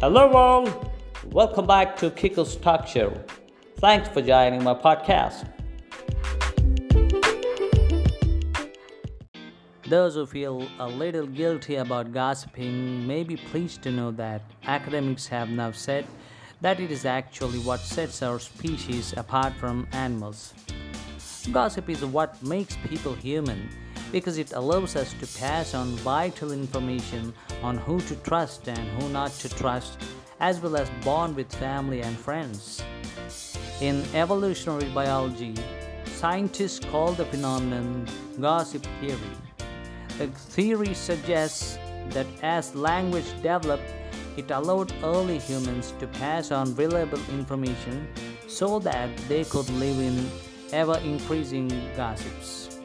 Hello, all. Welcome back to Kiko's Talk Show. Thanks for joining my podcast. Those who feel a little guilty about gossiping may be pleased to know that academics have now said that it is actually what sets our species apart from animals. Gossip is what makes people human because it allows us to pass on vital information on who to trust and who not to trust, as well as bond with family and friends. In evolutionary biology, scientists call the phenomenon gossip theory. The theory suggests that as language developed, it allowed early humans to pass on reliable information so that they could live in ever increasing gossips.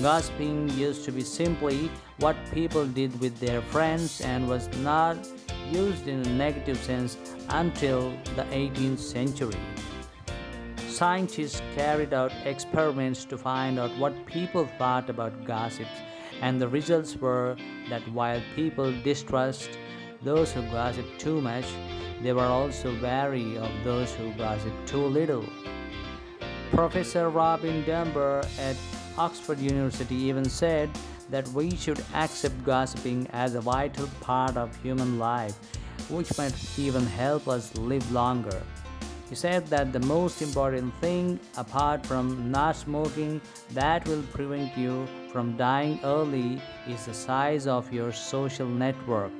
Gossiping used to be simply what people did with their friends and was not used in a negative sense until the 18th century. Scientists carried out experiments to find out what people thought about gossips, and the results were that while people distrust those who gossip too much, they were also wary of those who gossip too little. Professor Robin Dunbar at Oxford University even said that we should accept gossiping as a vital part of human life, which might even help us live longer. He said that the most important thing, apart from not smoking, that will prevent you from dying early is the size of your social network.